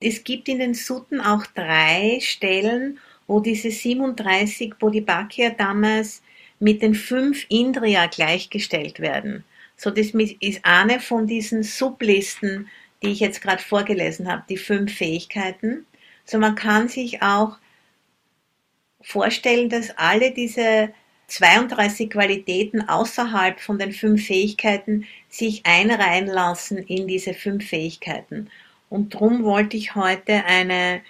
Es gibt in den Sutten auch drei Stellen, wo diese 37 Bodhibhakya damals mit den fünf Indriya gleichgestellt werden. So, das ist eine von diesen Sublisten, die ich jetzt gerade vorgelesen habe, die fünf Fähigkeiten. So, man kann sich auch vorstellen, dass alle diese 32 Qualitäten außerhalb von den fünf Fähigkeiten sich einreihen lassen in diese fünf Fähigkeiten. Und darum wollte ich heute eine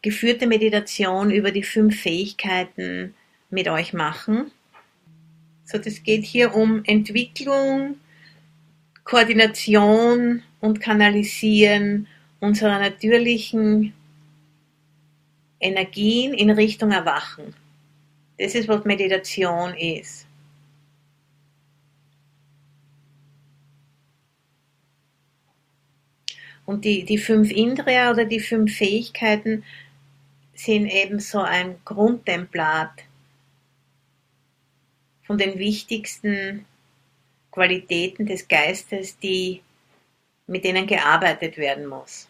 geführte Meditation über die fünf Fähigkeiten mit euch machen. So, das geht hier um Entwicklung, Koordination und Kanalisieren unserer natürlichen Energien in Richtung Erwachen. Das ist, was Meditation ist. Und die, die fünf Indriya oder die fünf Fähigkeiten sind eben so ein Grundtemplat von den wichtigsten Qualitäten des Geistes, die, mit denen gearbeitet werden muss.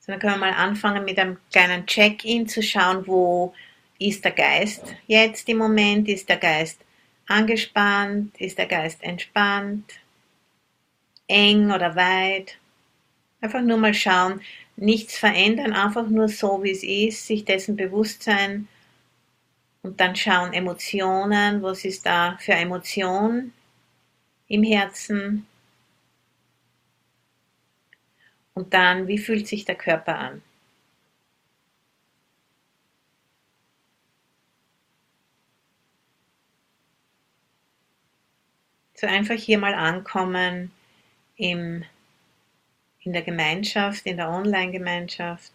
So, dann können wir mal anfangen mit einem kleinen Check-in zu schauen, wo ist der Geist jetzt im Moment, ist der Geist angespannt, ist der Geist entspannt, eng oder weit. Einfach nur mal schauen, nichts verändern, einfach nur so, wie es ist, sich dessen bewusst sein und dann schauen Emotionen, was ist da für Emotion im Herzen, Und dann, wie fühlt sich der Körper an? So einfach hier mal ankommen im, in der Gemeinschaft, in der Online-Gemeinschaft.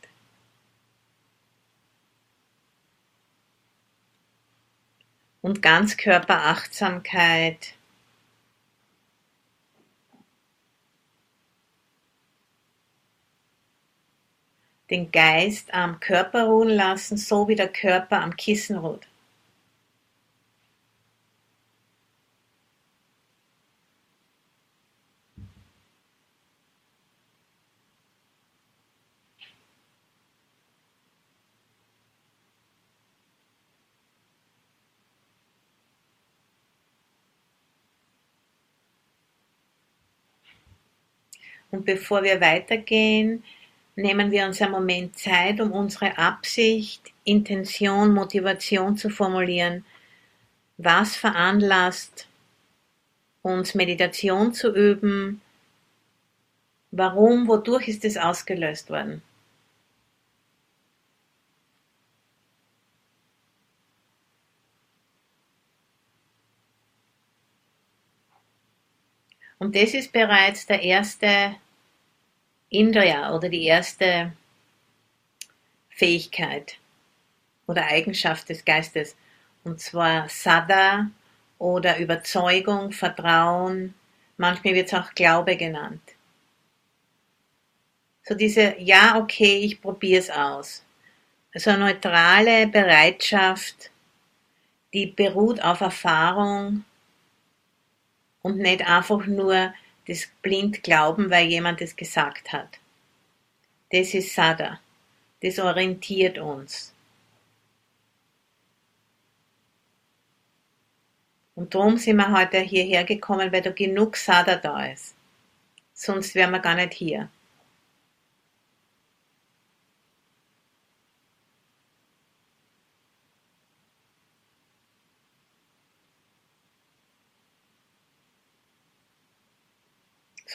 Und Ganzkörperachtsamkeit den Geist am Körper ruhen lassen, so wie der Körper am Kissen ruht. Und bevor wir weitergehen, nehmen wir uns einen Moment Zeit, um unsere Absicht, Intention, Motivation zu formulieren. Was veranlasst uns Meditation zu üben? Warum, wodurch ist es ausgelöst worden? Und das ist bereits der erste Indriya oder die erste Fähigkeit oder Eigenschaft des Geistes, und zwar Sada oder Überzeugung, Vertrauen, manchmal wird es auch Glaube genannt. So diese, ja, okay, ich probiere es aus. Also eine neutrale Bereitschaft, die beruht auf Erfahrung und nicht einfach nur das blind glauben, weil jemand es gesagt hat. Das ist Sada. Das orientiert uns. Und darum sind wir heute hierher gekommen, weil da genug Sada da ist. Sonst wären wir gar nicht hier.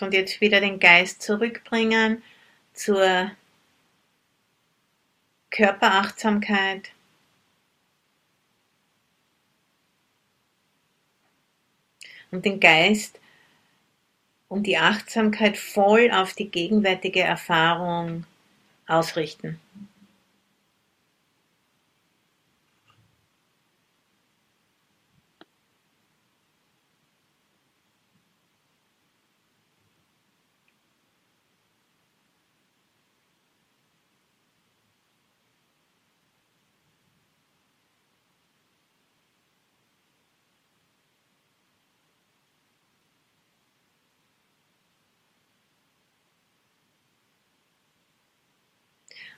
Und jetzt wieder den Geist zurückbringen zur Körperachtsamkeit. Und den Geist und die Achtsamkeit voll auf die gegenwärtige Erfahrung ausrichten.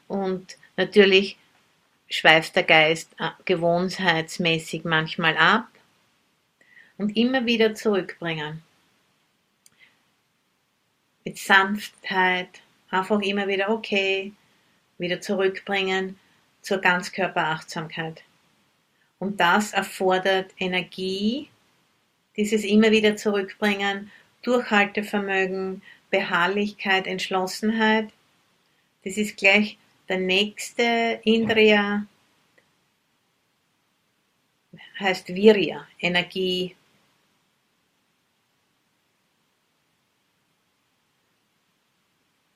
Und natürlich schweift der Geist äh, gewohnheitsmäßig manchmal ab und immer wieder zurückbringen. Mit Sanftheit, einfach immer wieder okay, wieder zurückbringen zur Ganzkörperachtsamkeit. Und das erfordert Energie, dieses immer wieder zurückbringen, Durchhaltevermögen, Beharrlichkeit, Entschlossenheit. Das ist gleich der nächste Indriya, heißt Virya, Energie.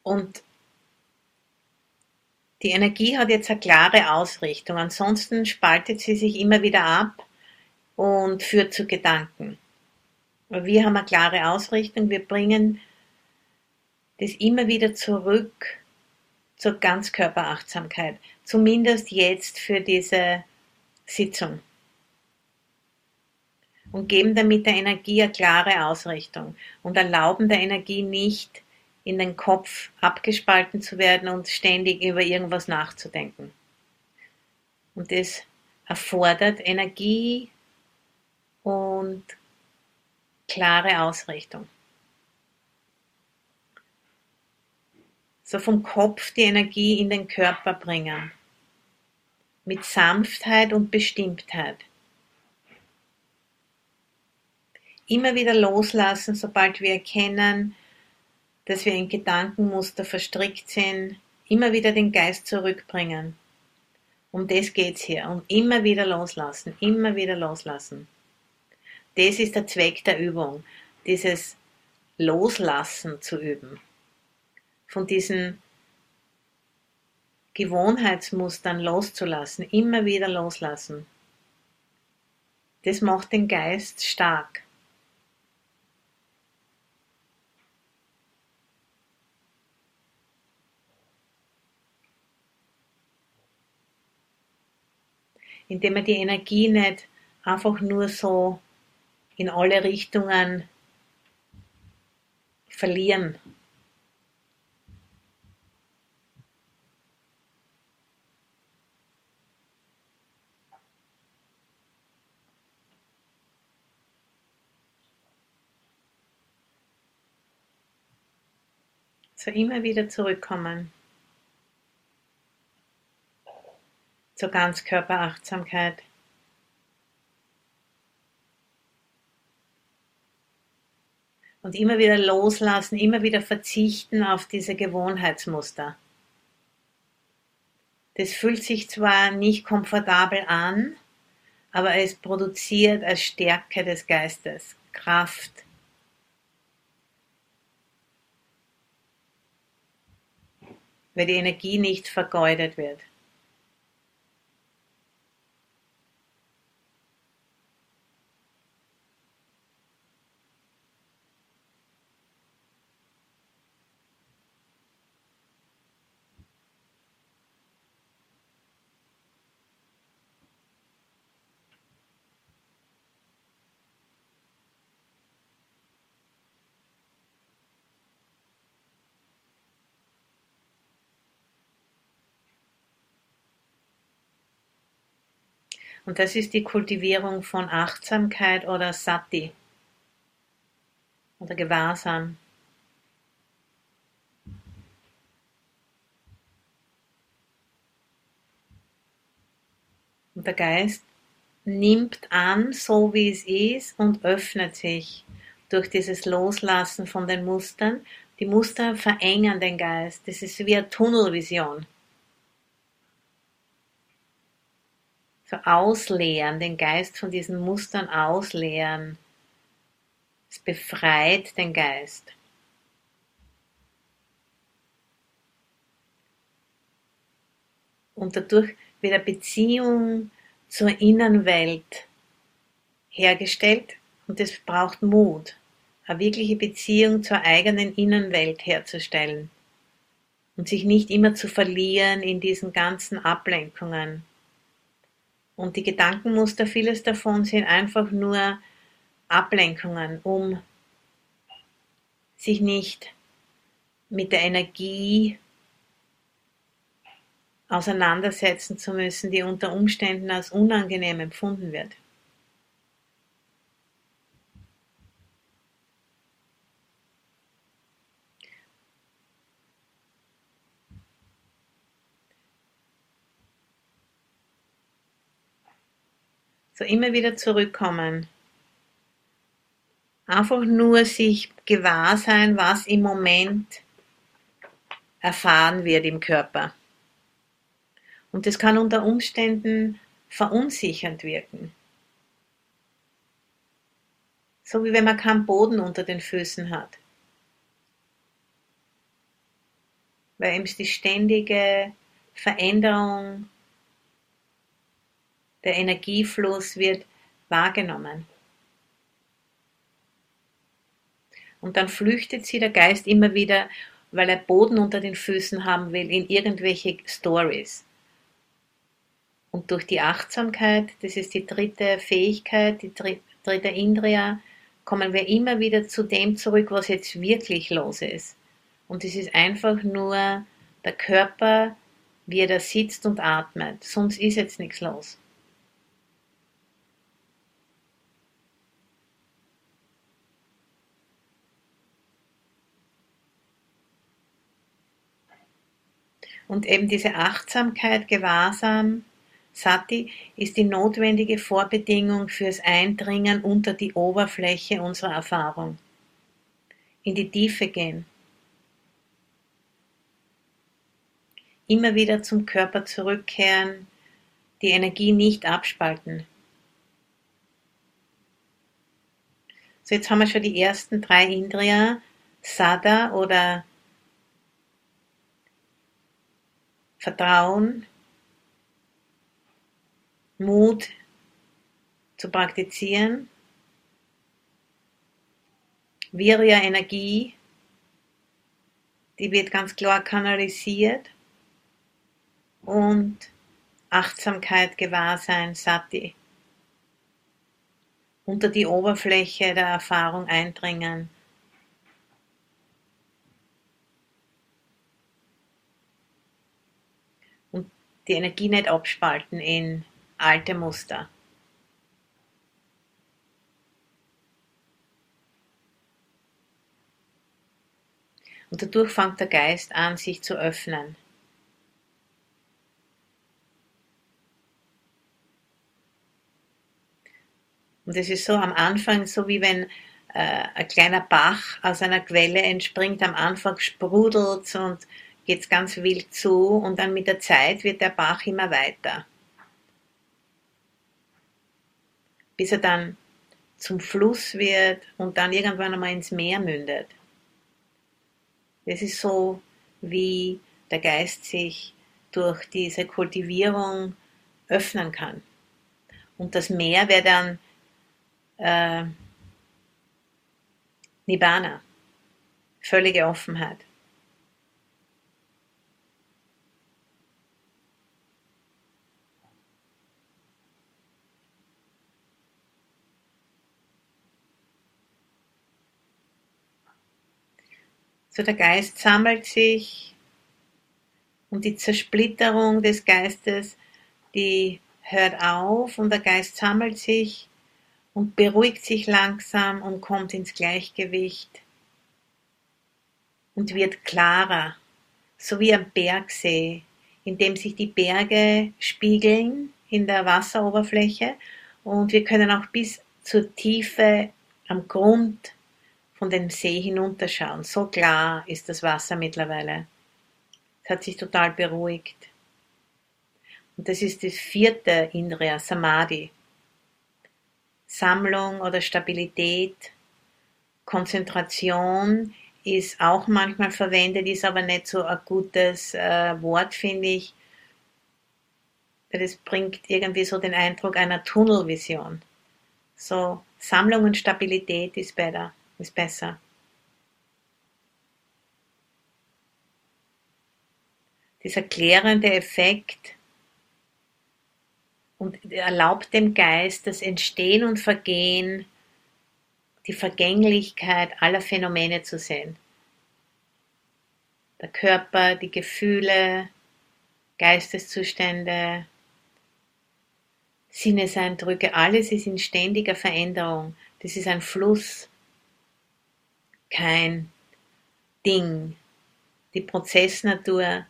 Und die Energie hat jetzt eine klare Ausrichtung, ansonsten spaltet sie sich immer wieder ab und führt zu Gedanken. Wir haben eine klare Ausrichtung, wir bringen das immer wieder zurück zur Ganzkörperachtsamkeit, zumindest jetzt für diese Sitzung. Und geben damit der Energie eine klare Ausrichtung und erlauben der Energie nicht, in den Kopf abgespalten zu werden und ständig über irgendwas nachzudenken. Und das erfordert Energie und klare Ausrichtung. So vom Kopf die Energie in den Körper bringen. Mit Sanftheit und Bestimmtheit. Immer wieder loslassen, sobald wir erkennen, dass wir in Gedankenmuster verstrickt sind, immer wieder den Geist zurückbringen. Um das geht's hier. Und immer wieder loslassen, immer wieder loslassen. Das ist der Zweck der Übung, dieses Loslassen zu üben. Von diesen Gewohnheitsmustern loszulassen, immer wieder loslassen. Das macht den Geist stark. indem wir die Energie nicht einfach nur so in alle Richtungen verlieren. So immer wieder zurückkommen. zur Ganzkörperachtsamkeit. Und immer wieder loslassen, immer wieder verzichten auf diese Gewohnheitsmuster. Das fühlt sich zwar nicht komfortabel an, aber es produziert als Stärke des Geistes, Kraft. Weil die Energie nicht vergeudet wird. Und das ist die Kultivierung von Achtsamkeit oder Sati oder Gewahrsam. Und der Geist nimmt an, so wie es ist, und öffnet sich durch dieses Loslassen von den Mustern. Die Muster verengen den Geist. Das ist wie eine Tunnelvision. So ausleeren, den Geist von diesen Mustern ausleeren. Es befreit den Geist. Und dadurch wird eine Beziehung zur Innenwelt hergestellt und es braucht Mut, eine wirkliche Beziehung zur eigenen Innenwelt herzustellen und sich nicht immer zu verlieren in diesen ganzen Ablenkungen. Und die Gedankenmuster, vieles davon sind einfach nur Ablenkungen, um sich nicht mit der Energie auseinandersetzen zu müssen, die unter Umständen als unangenehm empfunden wird. So immer wieder zurückkommen. Einfach nur sich gewahr sein, was im Moment erfahren wird im Körper. Und das kann unter Umständen verunsichernd wirken. So wie wenn man keinen Boden unter den Füßen hat. Weil eben die ständige Veränderung, der Energiefluss wird wahrgenommen. Und dann flüchtet sie der Geist immer wieder, weil er Boden unter den Füßen haben will, in irgendwelche Stories. Und durch die Achtsamkeit, das ist die dritte Fähigkeit, die dritte Indriya, kommen wir immer wieder zu dem zurück, was jetzt wirklich los ist. Und es ist einfach nur der Körper, wie er da sitzt und atmet. Sonst ist jetzt nichts los. Und eben diese Achtsamkeit, Gewahrsam, Sati, ist die notwendige Vorbedingung fürs Eindringen unter die Oberfläche unserer Erfahrung. In die Tiefe gehen. Immer wieder zum Körper zurückkehren, die Energie nicht abspalten. So, jetzt haben wir schon die ersten drei Indriya, Sada oder Vertrauen, Mut zu praktizieren, Virya Energie, die wird ganz klar kanalisiert. Und Achtsamkeit, Gewahrsein, Sati. Unter die Oberfläche der Erfahrung eindringen die Energie nicht abspalten in alte Muster. Und dadurch fängt der Geist an, sich zu öffnen. Und es ist so am Anfang, so wie wenn äh, ein kleiner Bach aus einer Quelle entspringt, am Anfang sprudelt und geht es ganz wild zu und dann mit der Zeit wird der Bach immer weiter. Bis er dann zum Fluss wird und dann irgendwann einmal ins Meer mündet. Das ist so, wie der Geist sich durch diese Kultivierung öffnen kann. Und das Meer wäre dann äh, Nibbana, völlige Offenheit. So der Geist sammelt sich und die Zersplitterung des Geistes, die hört auf und der Geist sammelt sich und beruhigt sich langsam und kommt ins Gleichgewicht und wird klarer, so wie am Bergsee, in dem sich die Berge spiegeln in der Wasseroberfläche. Und wir können auch bis zur Tiefe am Grund von dem See hinunterschauen. So klar ist das Wasser mittlerweile. Es hat sich total beruhigt. Und das ist das vierte Indriya, Samadhi. Sammlung oder Stabilität, Konzentration ist auch manchmal verwendet, ist aber nicht so ein gutes äh, Wort, finde ich. Das bringt irgendwie so den Eindruck einer Tunnelvision. So, Sammlung und Stabilität ist besser ist besser. Dieser klärende Effekt und erlaubt dem Geist das Entstehen und Vergehen, die Vergänglichkeit aller Phänomene zu sehen. Der Körper, die Gefühle, Geisteszustände, Sinneseindrücke, alles ist in ständiger Veränderung. Das ist ein Fluss, kein Ding. Die Prozessnatur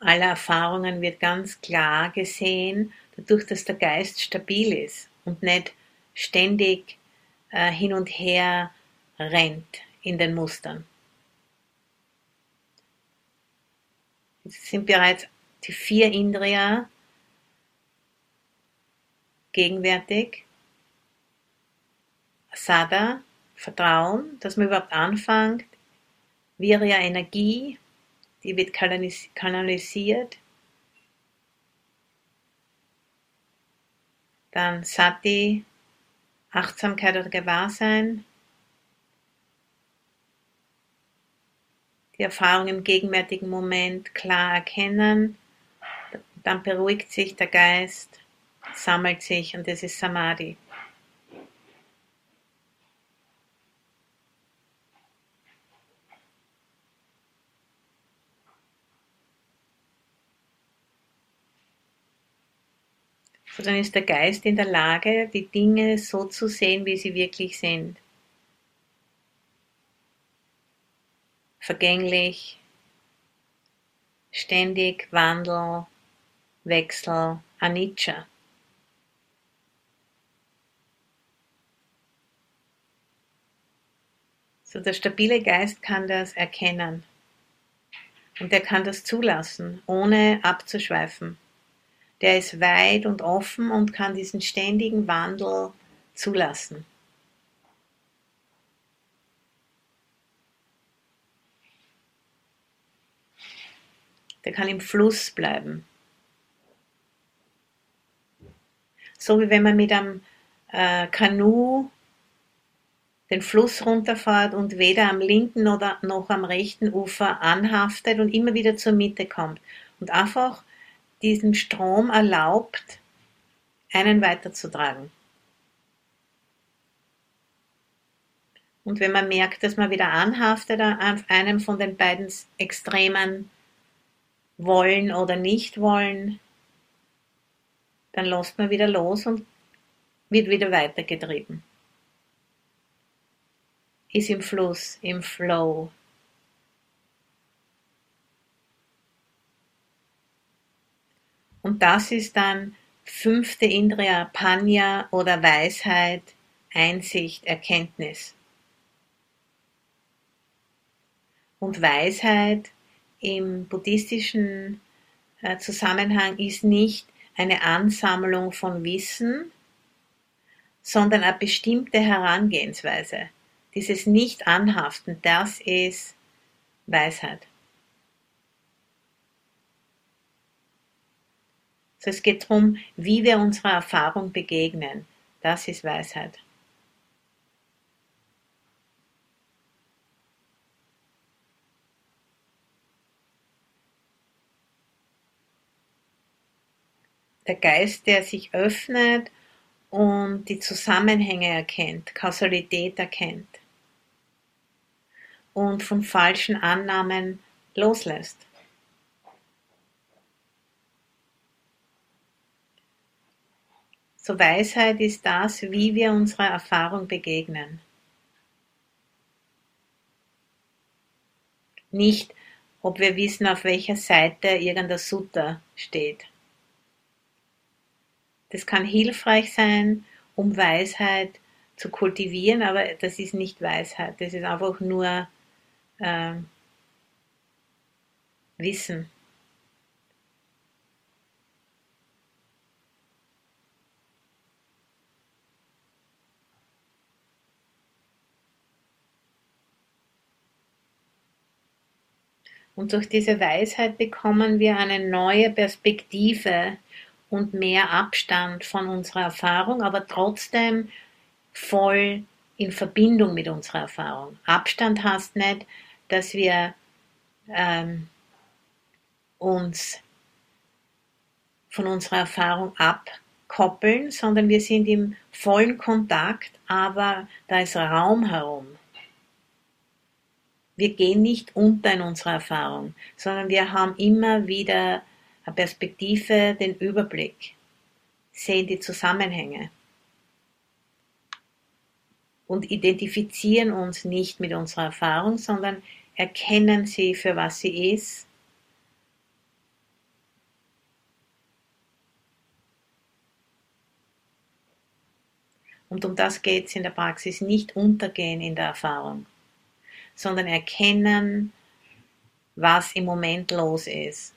aller Erfahrungen wird ganz klar gesehen, dadurch, dass der Geist stabil ist und nicht ständig äh, hin und her rennt in den Mustern. Es sind bereits die vier Indriya gegenwärtig. Sada, Vertrauen, dass man überhaupt anfängt. Virya, Energie, die wird kanalisiert. Dann Sati, Achtsamkeit oder Gewahrsein. Die Erfahrung im gegenwärtigen Moment klar erkennen. Dann beruhigt sich der Geist, sammelt sich und das ist Samadhi. Dann ist der Geist in der Lage, die Dinge so zu sehen, wie sie wirklich sind. Vergänglich, ständig Wandel, Wechsel, Anicca. So der stabile Geist kann das erkennen und er kann das zulassen, ohne abzuschweifen der ist weit und offen und kann diesen ständigen Wandel zulassen. Der kann im Fluss bleiben. So wie wenn man mit einem äh, Kanu den Fluss runterfährt und weder am linken oder noch am rechten Ufer anhaftet und immer wieder zur Mitte kommt und einfach diesen Strom erlaubt, einen weiterzutragen. Und wenn man merkt, dass man wieder anhaftet an einem von den beiden Extremen wollen oder nicht wollen, dann lässt man wieder los und wird wieder weitergetrieben. Ist im Fluss, im Flow. Und das ist dann fünfte Indriya Panya oder Weisheit, Einsicht, Erkenntnis. Und Weisheit im buddhistischen äh, Zusammenhang ist nicht eine Ansammlung von Wissen, sondern eine bestimmte Herangehensweise. Dieses Nicht-Anhaften, das ist Weisheit. Es geht darum, wie wir unserer Erfahrung begegnen. Das ist Weisheit. Der Geist, der sich öffnet und die Zusammenhänge erkennt, Kausalität erkennt und von falschen Annahmen loslässt. So Weisheit ist das, wie wir unserer Erfahrung begegnen. Nicht, ob wir wissen, auf welcher Seite irgendein Sutta steht. Das kann hilfreich sein, um Weisheit zu kultivieren, aber das ist nicht Weisheit, das ist einfach nur äh, Wissen. Und durch diese Weisheit bekommen wir eine neue Perspektive und mehr Abstand von unserer Erfahrung, aber trotzdem voll in Verbindung mit unserer Erfahrung. Abstand heißt nicht, dass wir ähm, uns von unserer Erfahrung abkoppeln, sondern wir sind im vollen Kontakt, aber da ist Raum herum. Wir gehen nicht unter in unserer Erfahrung, sondern wir haben immer wieder eine Perspektive, den Überblick, sehen die Zusammenhänge. Und identifizieren uns nicht mit unserer Erfahrung, sondern erkennen sie für was sie ist. Und um das geht es in der Praxis, nicht untergehen in der Erfahrung, sondern erkennen, was im Moment los ist.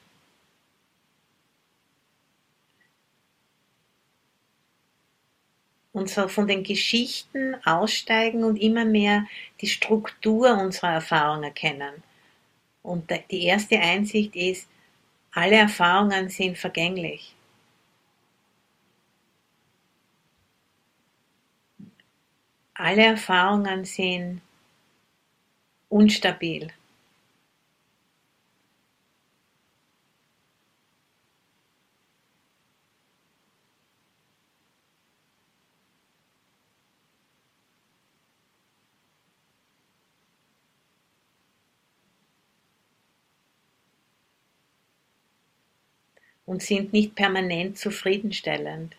Und so von den Geschichten aussteigen und immer mehr die Struktur unserer Erfahrung erkennen. Und die erste Einsicht ist, alle Erfahrungen sind vergänglich. alle Erfahrungen sind unstabil. und sind nicht permanent zufriedenstellend.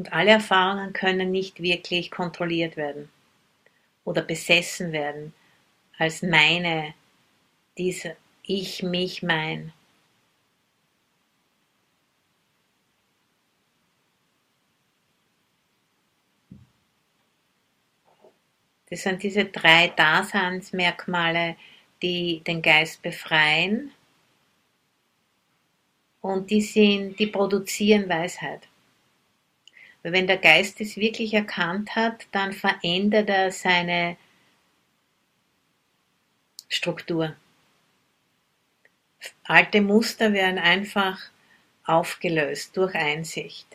Und alle Erfahrungen können nicht wirklich kontrolliert werden oder besessen werden als meine, diese Ich, mich, mein. Das sind diese drei Daseinsmerkmale, die den Geist befreien und die sind, die produzieren Weisheit. Wenn der Geist es wirklich erkannt hat, dann verändert er seine Struktur. Alte Muster werden einfach aufgelöst durch Einsicht.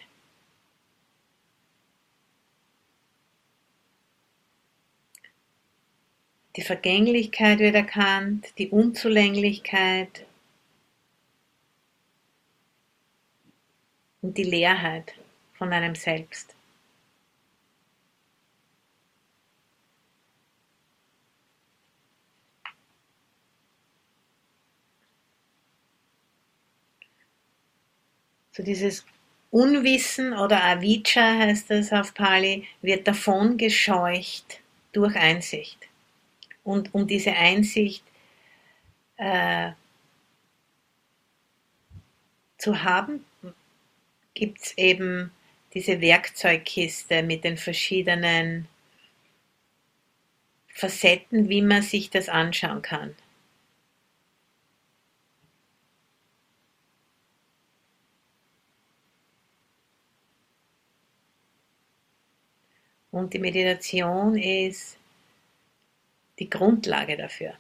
Die Vergänglichkeit wird erkannt, die Unzulänglichkeit und die Leerheit von einem selbst. So dieses Unwissen oder Avijja heißt es auf Pali, wird davon gescheucht durch Einsicht. Und um diese Einsicht äh, zu haben, gibt es eben diese Werkzeugkiste mit den verschiedenen Facetten, wie man sich das anschauen kann. Und die Meditation ist die Grundlage dafür.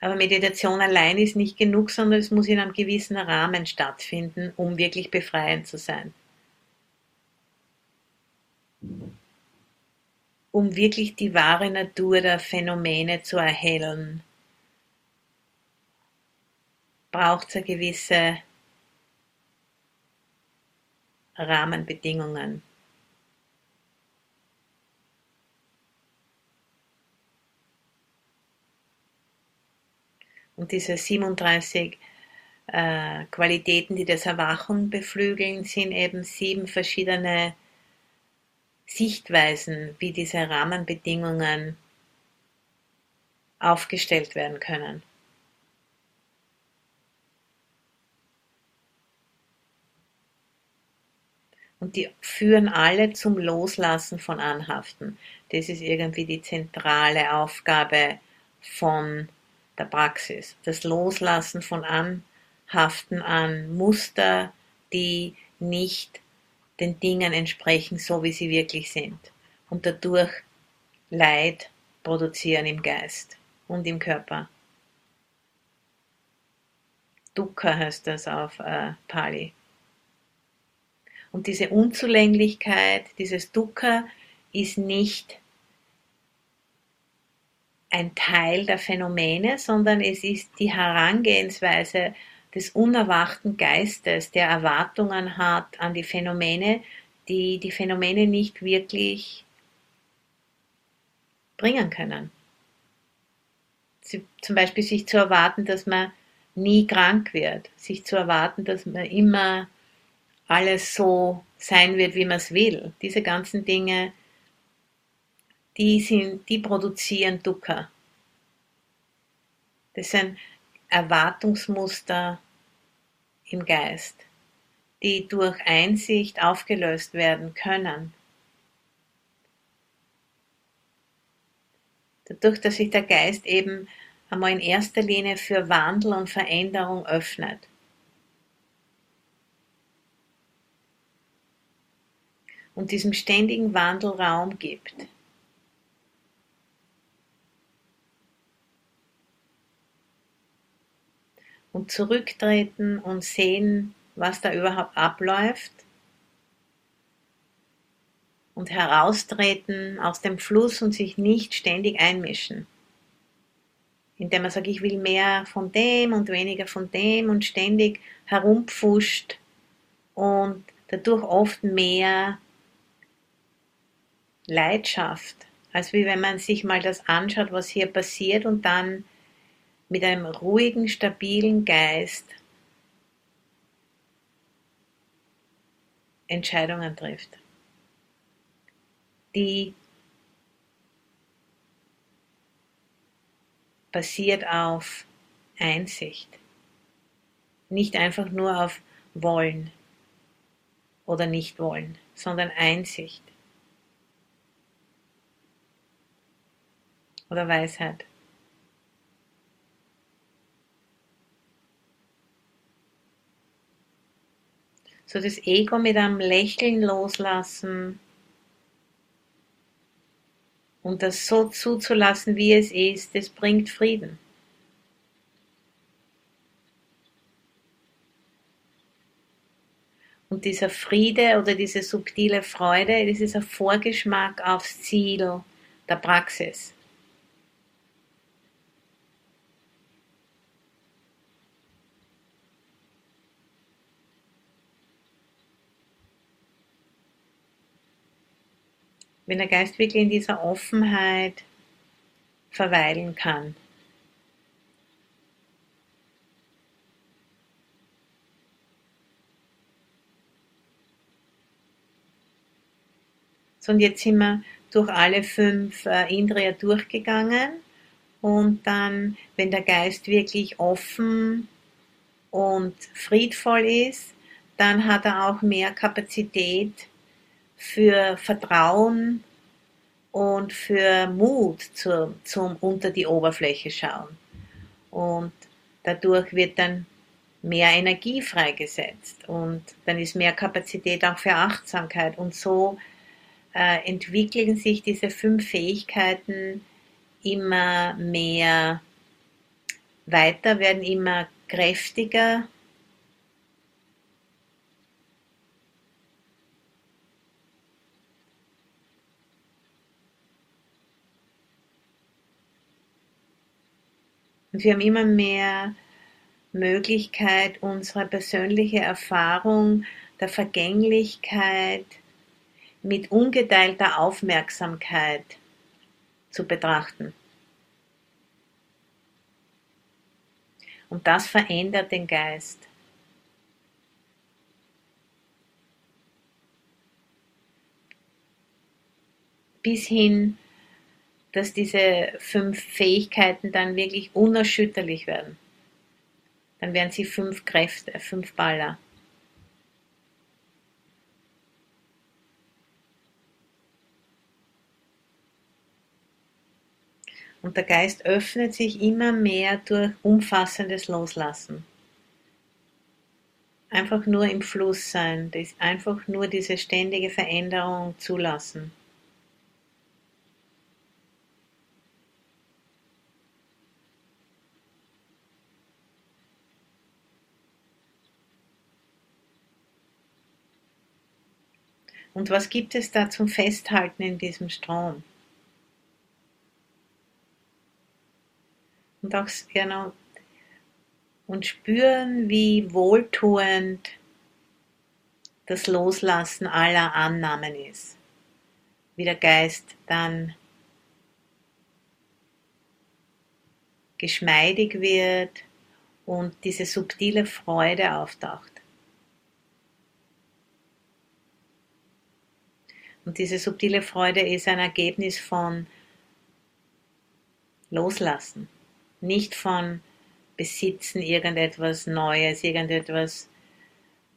Aber Meditation allein ist nicht genug, sondern es muss in einem gewissen Rahmen stattfinden, um wirklich befreiend zu sein. Um wirklich die wahre Natur der Phänomene zu erhellen, braucht es eine gewisse Rahmenbedingungen. Und diese 37 äh, Qualitäten, die das Erwachen beflügeln, sind eben sieben verschiedene Sichtweisen, wie diese Rahmenbedingungen aufgestellt werden können. Und die führen alle zum Loslassen von Anhaften. Das ist irgendwie die zentrale Aufgabe von der Praxis, das Loslassen von Anhaften an Muster, die nicht den Dingen entsprechen, so wie sie wirklich sind und dadurch Leid produzieren im Geist und im Körper. Dukkha heißt das auf äh, Pali. Und diese Unzulänglichkeit, dieses Dukkha ist nicht ein Teil der Phänomene, sondern es ist die Herangehensweise des unerwachten Geistes, der Erwartungen hat an die Phänomene, die die Phänomene nicht wirklich bringen können. Zum Beispiel sich zu erwarten, dass man nie krank wird, sich zu erwarten, dass man immer alles so sein wird, wie man es will. Diese ganzen Dinge, die, sind, die produzieren Dukkha. Das sind Erwartungsmuster im Geist, die durch Einsicht aufgelöst werden können. Dadurch, dass sich der Geist eben einmal in erster Linie für Wandel und Veränderung öffnet. Und diesem ständigen Wandel Raum gibt. Und zurücktreten und sehen, was da überhaupt abläuft. Und heraustreten aus dem Fluss und sich nicht ständig einmischen indem man sagt, ich will mehr von dem und weniger von dem und ständig herumpfuscht und dadurch oft mehr Leidenschaft, als wie wenn man sich mal das anschaut, was hier passiert und dann mit einem ruhigen, stabilen Geist Entscheidungen trifft, die basiert auf Einsicht. Nicht einfach nur auf Wollen oder Nicht-Wollen, sondern Einsicht oder Weisheit. So das Ego mit einem Lächeln loslassen und das so zuzulassen, wie es ist, das bringt Frieden. Und dieser Friede oder diese subtile Freude, das ist ein Vorgeschmack aufs Ziel der Praxis. Wenn der Geist wirklich in dieser Offenheit verweilen kann. So, und jetzt sind wir durch alle fünf äh, Indriya durchgegangen und dann, wenn der Geist wirklich offen und friedvoll ist, dann hat er auch mehr Kapazität für Vertrauen und für Mut zum, zum unter die Oberfläche schauen. Und dadurch wird dann mehr Energie freigesetzt und dann ist mehr Kapazität auch für Achtsamkeit. Und so äh, entwickeln sich diese fünf Fähigkeiten immer mehr weiter, werden immer kräftiger Und wir haben immer mehr Möglichkeit, unsere persönliche Erfahrung der Vergänglichkeit mit ungeteilter Aufmerksamkeit zu betrachten. Und das verändert den Geist. Bis hin dass diese fünf Fähigkeiten dann wirklich unerschütterlich werden. Dann werden sie fünf Kräfte, fünf Baller. Und der Geist öffnet sich immer mehr durch umfassendes Loslassen. Einfach nur im Fluss sein, einfach nur diese ständige Veränderung zulassen. Und was gibt es da zum Festhalten in diesem Strom? Und auch genau und spüren, wie wohltuend das Loslassen aller Annahmen ist. Wie der Geist dann geschmeidig wird und diese subtile Freude auftaucht. Und diese subtile Freude ist ein Ergebnis von Loslassen, nicht von Besitzen irgendetwas Neues, irgendetwas,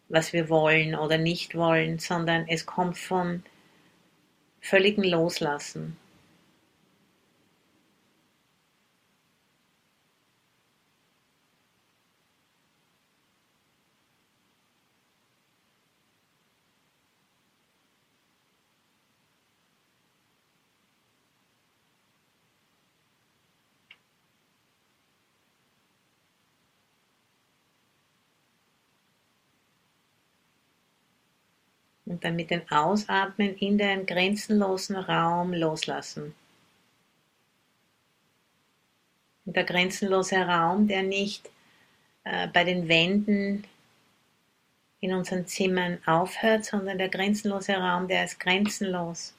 was wir wollen oder nicht wollen, sondern es kommt von völligem Loslassen. Und dann mit dem Ausatmen in den grenzenlosen Raum loslassen. Und der grenzenlose Raum, der nicht äh, bei den Wänden in unseren Zimmern aufhört, sondern der grenzenlose Raum, der ist grenzenlos.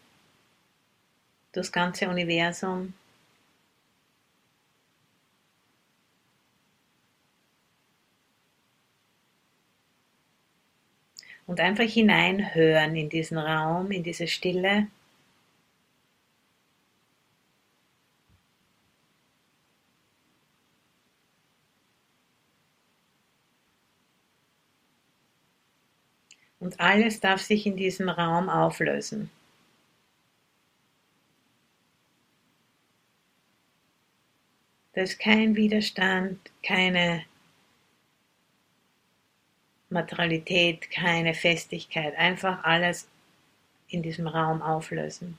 Das ganze Universum und einfach hineinhören in diesen Raum, in diese Stille. Und alles darf sich in diesem Raum auflösen. Da ist kein Widerstand, keine Materialität, keine Festigkeit, einfach alles in diesem Raum auflösen.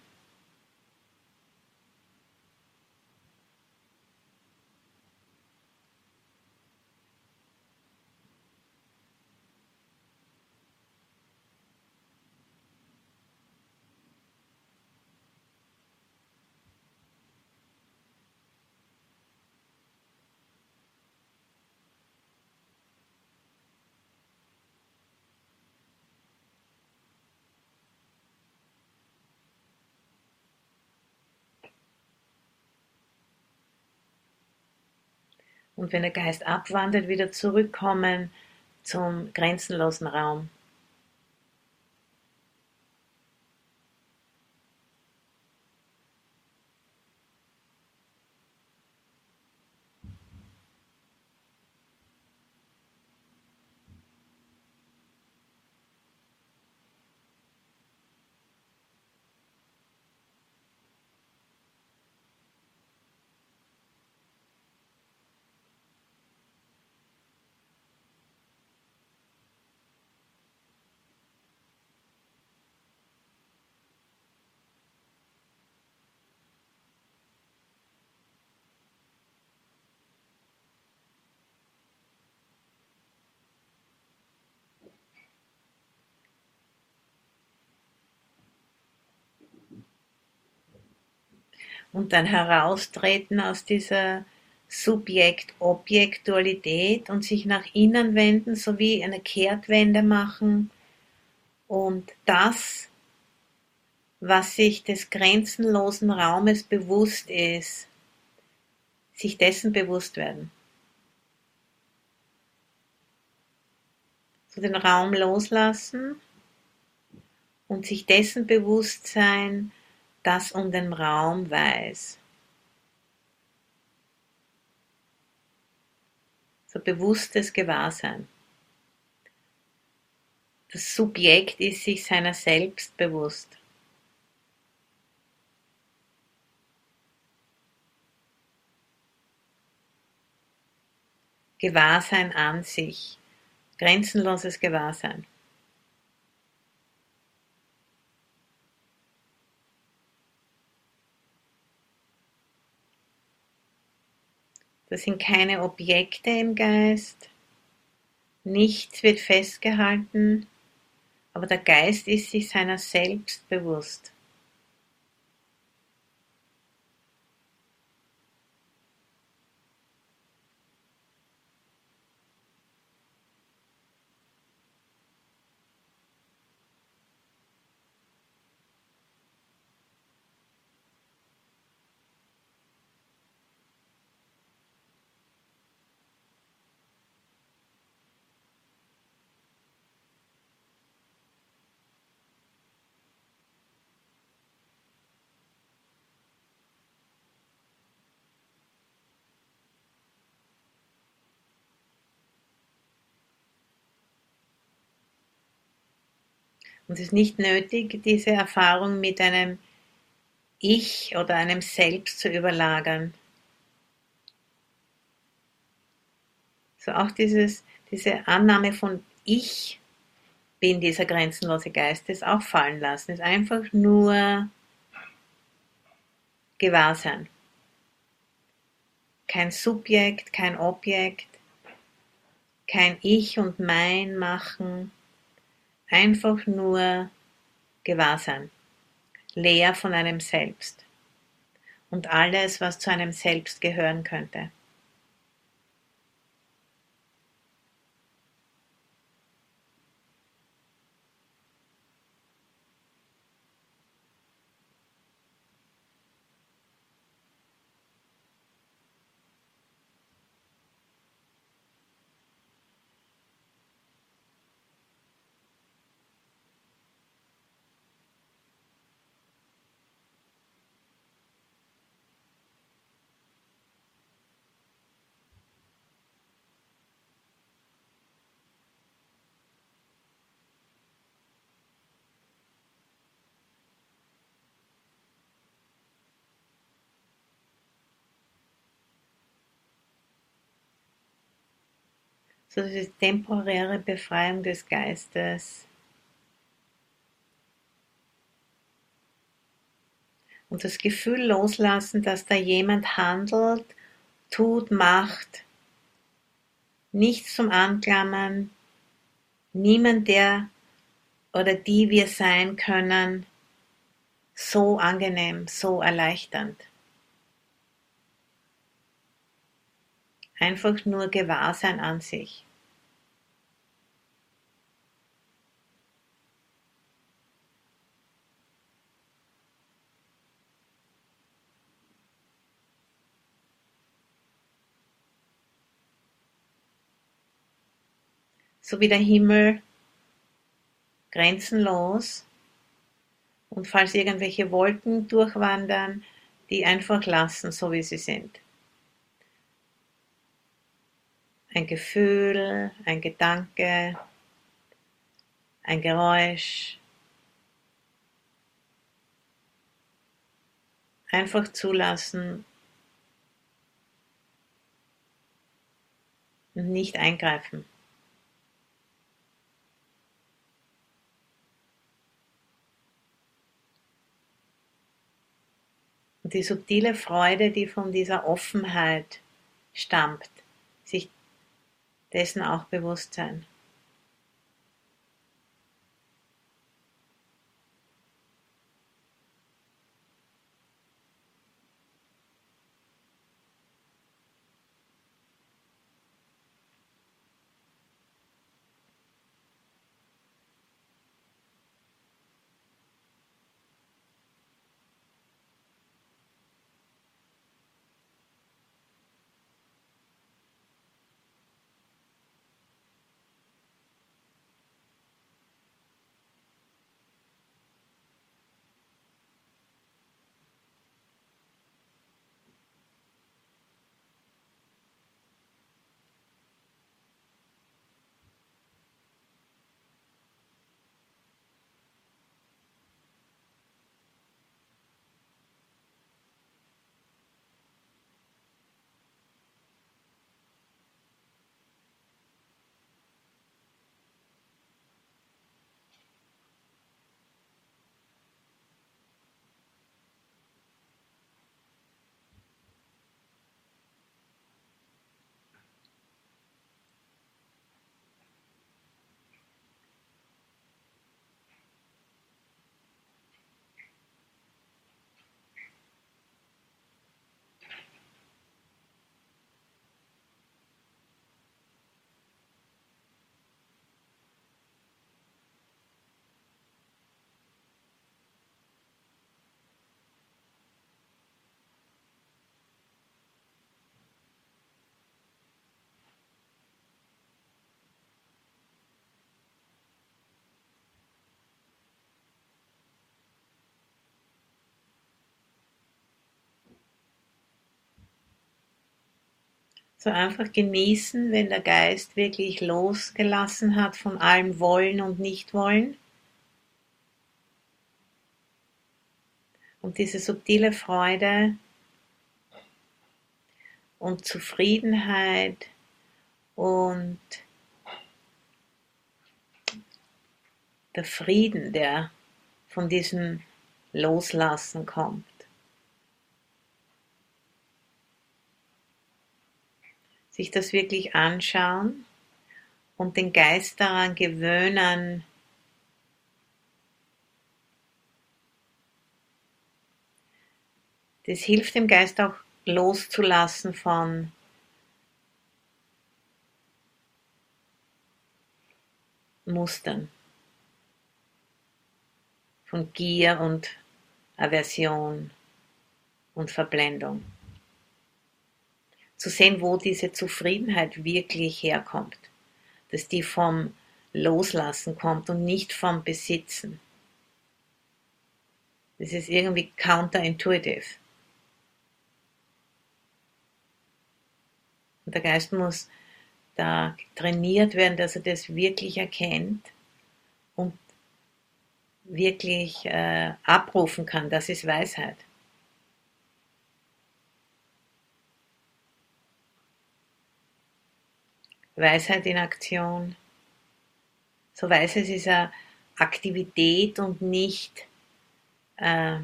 Und wenn der Geist abwandert, wieder zurückkommen zum grenzenlosen Raum. Und dann heraustreten aus dieser Subjekt-Objekt-Dualität und sich nach innen wenden, sowie eine Kehrtwende machen und das, was sich des grenzenlosen Raumes bewusst ist, sich dessen bewusst werden. So den Raum loslassen und sich dessen bewusst sein, das um den Raum weiß. So bewusstes Gewahrsein. Das Subjekt ist sich seiner selbst bewusst. Gewahrsein an sich, grenzenloses Gewahrsein. Das sind keine Objekte im Geist. Nichts wird festgehalten, aber der Geist ist sich seiner selbst bewusst. Und es ist nicht nötig, diese Erfahrung mit einem Ich oder einem Selbst zu überlagern. So auch dieses, diese Annahme von Ich bin dieser grenzenlose Geist, das auch fallen lassen, ist einfach nur Gewahrsein. Kein Subjekt, kein Objekt, kein Ich und Mein machen, einfach nur Gewahrsein, leer von einem Selbst und alles, was zu einem Selbst gehören könnte. So diese temporäre Befreiung des Geistes. Und das Gefühl loslassen, dass da jemand handelt, tut, macht, nichts zum Anklammern, niemand, der oder die wir sein können, so angenehm, so erleichternd. Einfach nur Gewahrsein an sich. So wie der Himmel grenzenlos und falls irgendwelche Wolken durchwandern, die einfach lassen, so wie sie sind. Ein Gefühl, ein Gedanke, ein Geräusch. Einfach zulassen und nicht eingreifen. Und die subtile Freude, die von dieser Offenheit stammt, sich dessen auch bewusst sein. so einfach genießen, wenn der Geist wirklich losgelassen hat von allem Wollen und Nichtwollen. Und diese subtile Freude und Zufriedenheit und der Frieden, der von diesem Loslassen kommt. Sich das wirklich anschauen und den Geist daran gewöhnen, das hilft dem Geist auch loszulassen von Mustern, von Gier und Aversion und Verblendung. Zu sehen, wo diese Zufriedenheit wirklich herkommt, dass die vom Loslassen kommt und nicht vom Besitzen. Das ist irgendwie counterintuitive. Und der Geist muss da trainiert werden, dass er das wirklich erkennt und wirklich äh, abrufen kann. Das ist Weisheit. Weisheit in Aktion. So Weisheit ist eine Aktivität und nicht äh,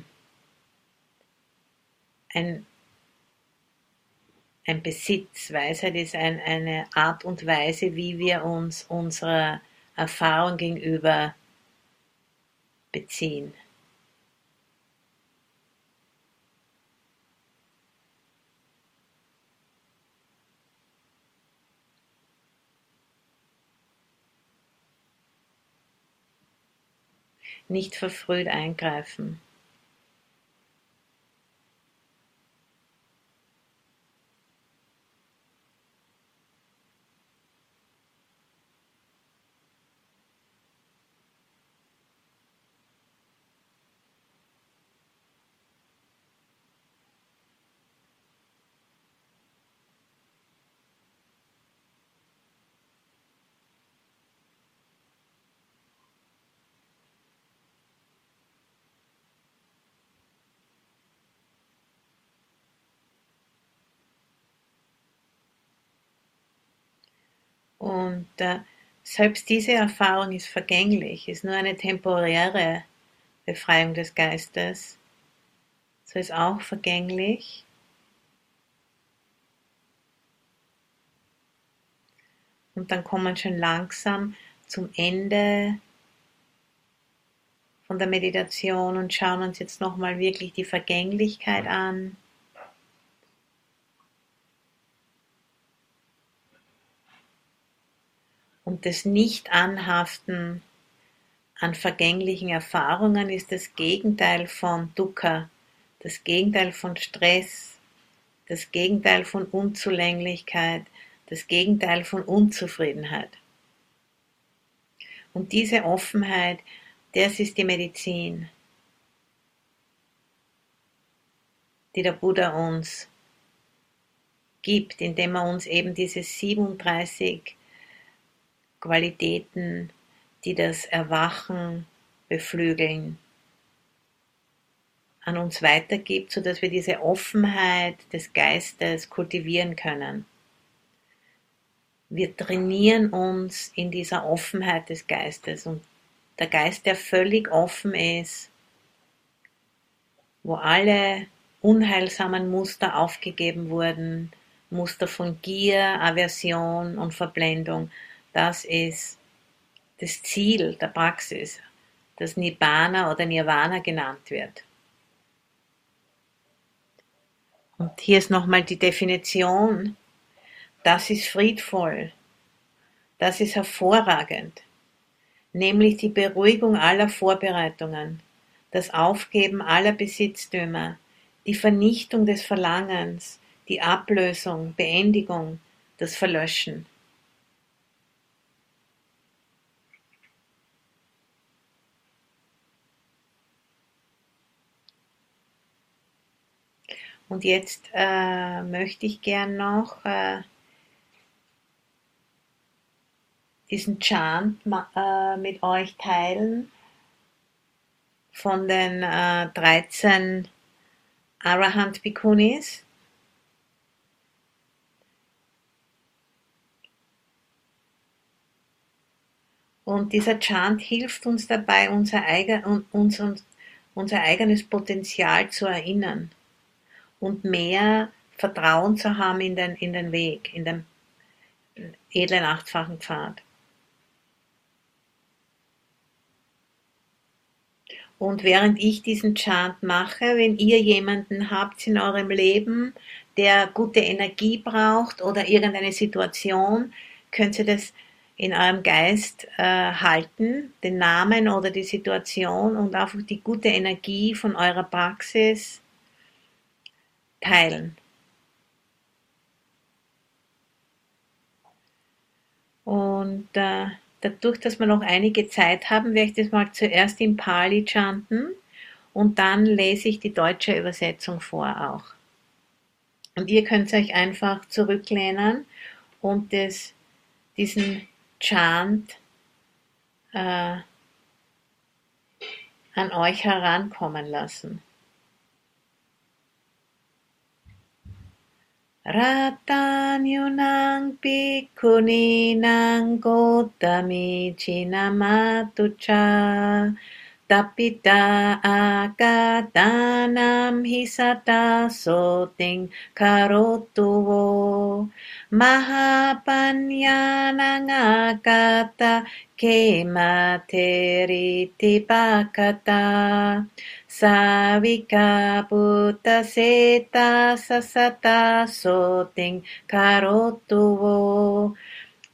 ein ein Besitz. Weisheit ist ein, eine Art und Weise, wie wir uns unserer Erfahrung gegenüber beziehen. Nicht verfrüht eingreifen. Und äh, selbst diese Erfahrung ist vergänglich, ist nur eine temporäre Befreiung des Geistes. So ist auch vergänglich. Und dann kommen wir schon langsam zum Ende von der Meditation und schauen uns jetzt nochmal wirklich die Vergänglichkeit an. Und das Nicht-Anhaften an vergänglichen Erfahrungen ist das Gegenteil von Dukkha, das Gegenteil von Stress, das Gegenteil von Unzulänglichkeit, das Gegenteil von Unzufriedenheit. Und diese Offenheit, das ist die Medizin, die der Buddha uns gibt, indem er uns eben diese 37 Qualitäten, die das Erwachen beflügeln, an uns weitergibt, sodass wir diese Offenheit des Geistes kultivieren können. Wir trainieren uns in dieser Offenheit des Geistes und der Geist, der völlig offen ist, wo alle unheilsamen Muster aufgegeben wurden, Muster von Gier, Aversion und Verblendung, das ist das Ziel der Praxis, das Nibbana oder Nirvana genannt wird. Und hier ist nochmal die Definition. Das ist friedvoll. Das ist hervorragend. Nämlich die Beruhigung aller Vorbereitungen, das Aufgeben aller Besitztümer, die Vernichtung des Verlangens, die Ablösung, Beendigung, das Verlöschen. Und jetzt äh, möchte ich gern noch äh, diesen Chant äh, mit euch teilen von den äh, 13 Arahant Bhikkhunis. Und dieser Chant hilft uns dabei, unser, eigen, uns, uns, unser eigenes Potenzial zu erinnern und mehr Vertrauen zu haben in den, in den Weg, in den edlen achtfachen Pfad. Und während ich diesen Chant mache, wenn ihr jemanden habt in eurem Leben, der gute Energie braucht oder irgendeine Situation, könnt ihr das in eurem Geist äh, halten, den Namen oder die Situation und einfach die gute Energie von eurer Praxis teilen. Und äh, dadurch, dass wir noch einige Zeit haben, werde ich das mal zuerst in Pali chanten und dann lese ich die deutsche Übersetzung vor auch. Und ihr könnt euch einfach zurücklehnen und das, diesen Chant äh, an euch herankommen lassen. Ratanyunang bhikkhuninang gotami chinamatucha tapita akatanam hisata soting karotuvo mahapanyanang akata kemateri pakata Savika Buddha Seta Sasata Soting Karotuvo.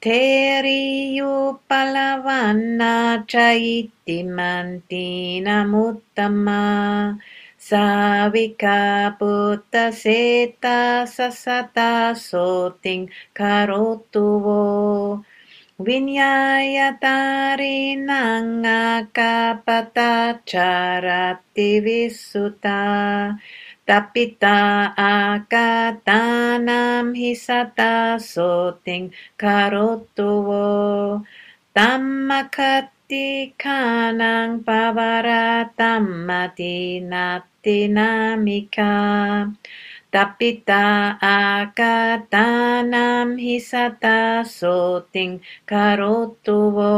Teriyu Palavana Chaiti Mantina Muttama Savika Buddha Seta Sasata Soting Karotuvo Vinyayatarinang akapatacharati visuta. Tapita akatanam hisata soting karotuvo. Tammakati kanang pavaratamati natinamika Tapita akatanam hisata soting karotuvo.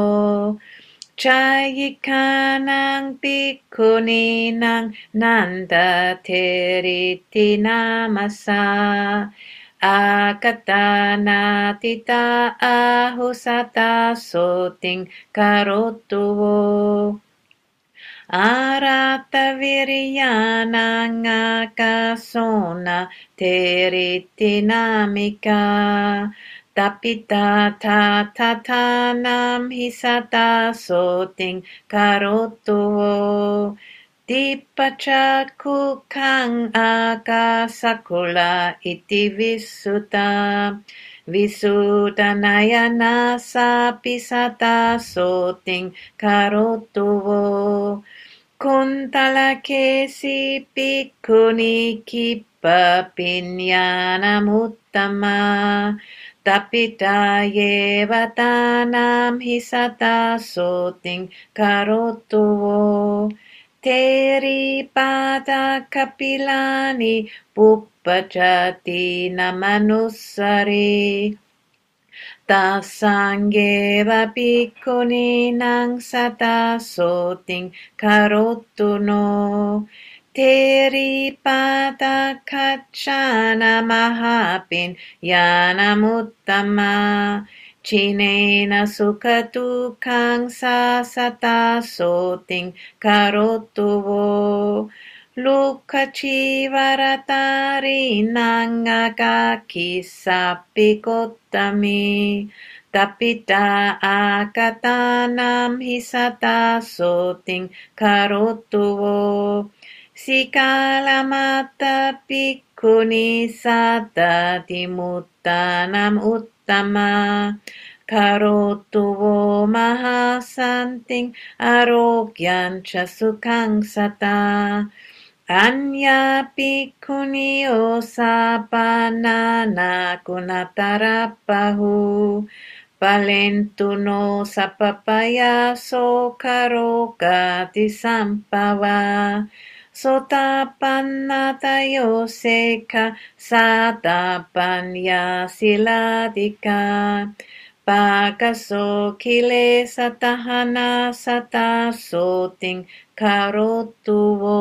Chayikanang bhikkhuninang nanda teriti namasa Akatana ahusata soting karotuvo Aratta viryananga kasona teritinamika tapita tatatanam hisata soting karoto. Dipachaku kang aga sakula iti visuta. Visutanayana sapisata soting karoto. Karotuvo Kuntalakesi Pikkuni Kippa Pinyanamuttama Tapita Yevatanam Hisata Soting Karotuvo Teri Pada Kapilani Puppachati Satta sangeva picconinang satta soting karottuno teripata kachana mahapin yanamuttama cinena sukatu kang sa sata sotin karottuvo sapikotami tapita akatanam hisata soting karotuvo sikalamata pikuni sata timutanam uttama. Karotuvo mahasanting arogyancha sukang sata Anyapi kuniosa banana kunatarapahu palentuno sapapaya sokaroka tisampava sotapannatayo seka satapanya siladika Pakaso kile satahana sata soting karotuvo.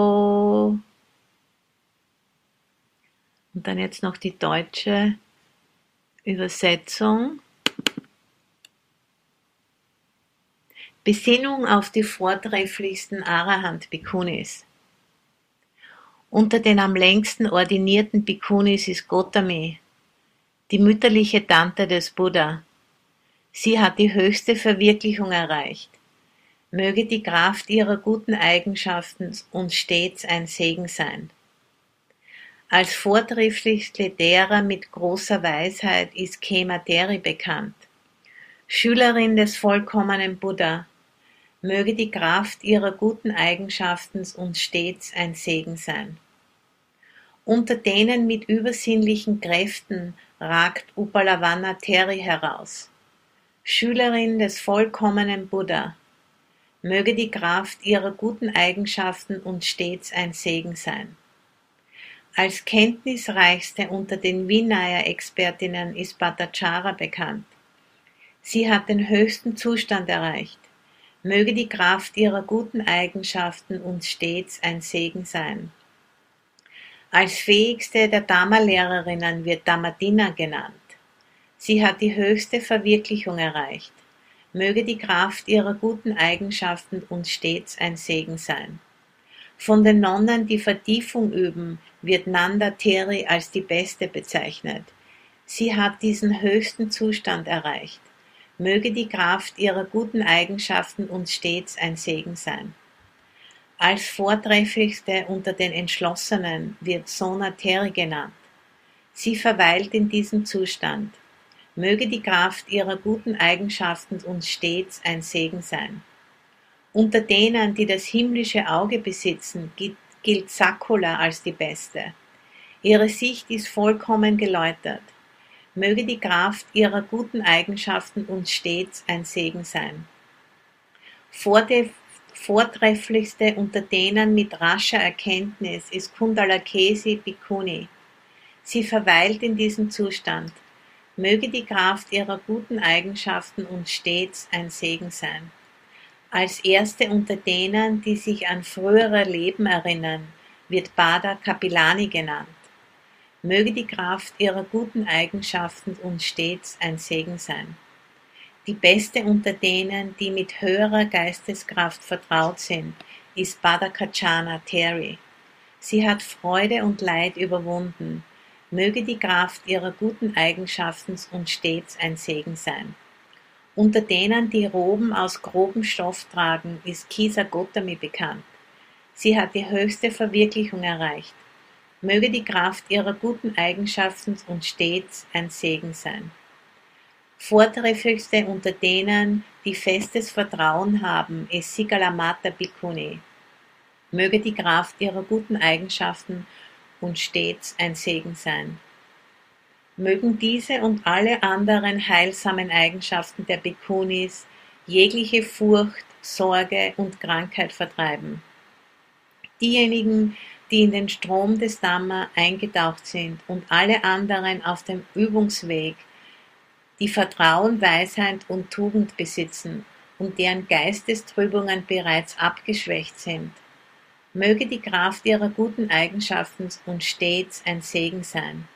Und dann jetzt noch die deutsche Übersetzung. Besinnung auf die vortrefflichsten Arahant-Bhikkhunis. Unter den am längsten ordinierten Bhikkhunis ist Gotami, die mütterliche Tante des Buddha. Sie hat die höchste Verwirklichung erreicht. Möge die Kraft ihrer guten Eigenschaften uns stets ein Segen sein. Als vortrefflichste derer mit großer Weisheit ist Kemateri bekannt. Schülerin des vollkommenen Buddha, möge die Kraft ihrer guten Eigenschaften uns stets ein Segen sein. Unter denen mit übersinnlichen Kräften ragt Upalavanna Teri heraus. Schülerin des vollkommenen Buddha, möge die Kraft ihrer guten Eigenschaften uns stets ein Segen sein. Als kenntnisreichste unter den Vinaya-Expertinnen ist Bhattacharya bekannt. Sie hat den höchsten Zustand erreicht. Möge die Kraft ihrer guten Eigenschaften uns stets ein Segen sein. Als fähigste der Dharma-Lehrerinnen wird Dhammadina genannt. Sie hat die höchste Verwirklichung erreicht. Möge die Kraft ihrer guten Eigenschaften uns stets ein Segen sein. Von den Nonnen, die Vertiefung üben, wird Nanda Teri als die Beste bezeichnet. Sie hat diesen höchsten Zustand erreicht. Möge die Kraft ihrer guten Eigenschaften uns stets ein Segen sein. Als vortrefflichste unter den Entschlossenen wird Sona Teri genannt. Sie verweilt in diesem Zustand. Möge die Kraft ihrer guten Eigenschaften uns stets ein Segen sein. Unter denen, die das himmlische Auge besitzen, gilt Sakula als die beste. Ihre Sicht ist vollkommen geläutert. Möge die Kraft ihrer guten Eigenschaften uns stets ein Segen sein. Vortrefflichste unter denen mit rascher Erkenntnis ist Kundalakesi Bhikkhuni. Sie verweilt in diesem Zustand. Möge die Kraft ihrer guten Eigenschaften uns stets ein Segen sein. Als erste unter denen, die sich an frühere Leben erinnern, wird Bada Kapilani genannt. Möge die Kraft ihrer guten Eigenschaften uns stets ein Segen sein. Die beste unter denen, die mit höherer Geisteskraft vertraut sind, ist Badakachana Terry. Sie hat Freude und Leid überwunden. Möge die Kraft ihrer guten Eigenschaften uns stets ein Segen sein. Unter denen, die Roben aus grobem Stoff tragen, ist Kisa Gotami bekannt. Sie hat die höchste Verwirklichung erreicht. Möge die Kraft ihrer guten Eigenschaften uns stets ein Segen sein. Vortrefflichste unter denen, die festes Vertrauen haben, ist Sigalamata Bhikkhuni. Möge die Kraft ihrer guten Eigenschaften uns stets ein Segen sein. Mögen diese und alle anderen heilsamen Eigenschaften der Bhikkhunis jegliche Furcht, Sorge und Krankheit vertreiben. Diejenigen, die in den Strom des Dhamma eingetaucht sind und alle anderen auf dem Übungsweg, die Vertrauen, Weisheit und Tugend besitzen und deren Geistestrübungen bereits abgeschwächt sind. Möge die Kraft ihrer guten Eigenschaften uns stets ein Segen sein.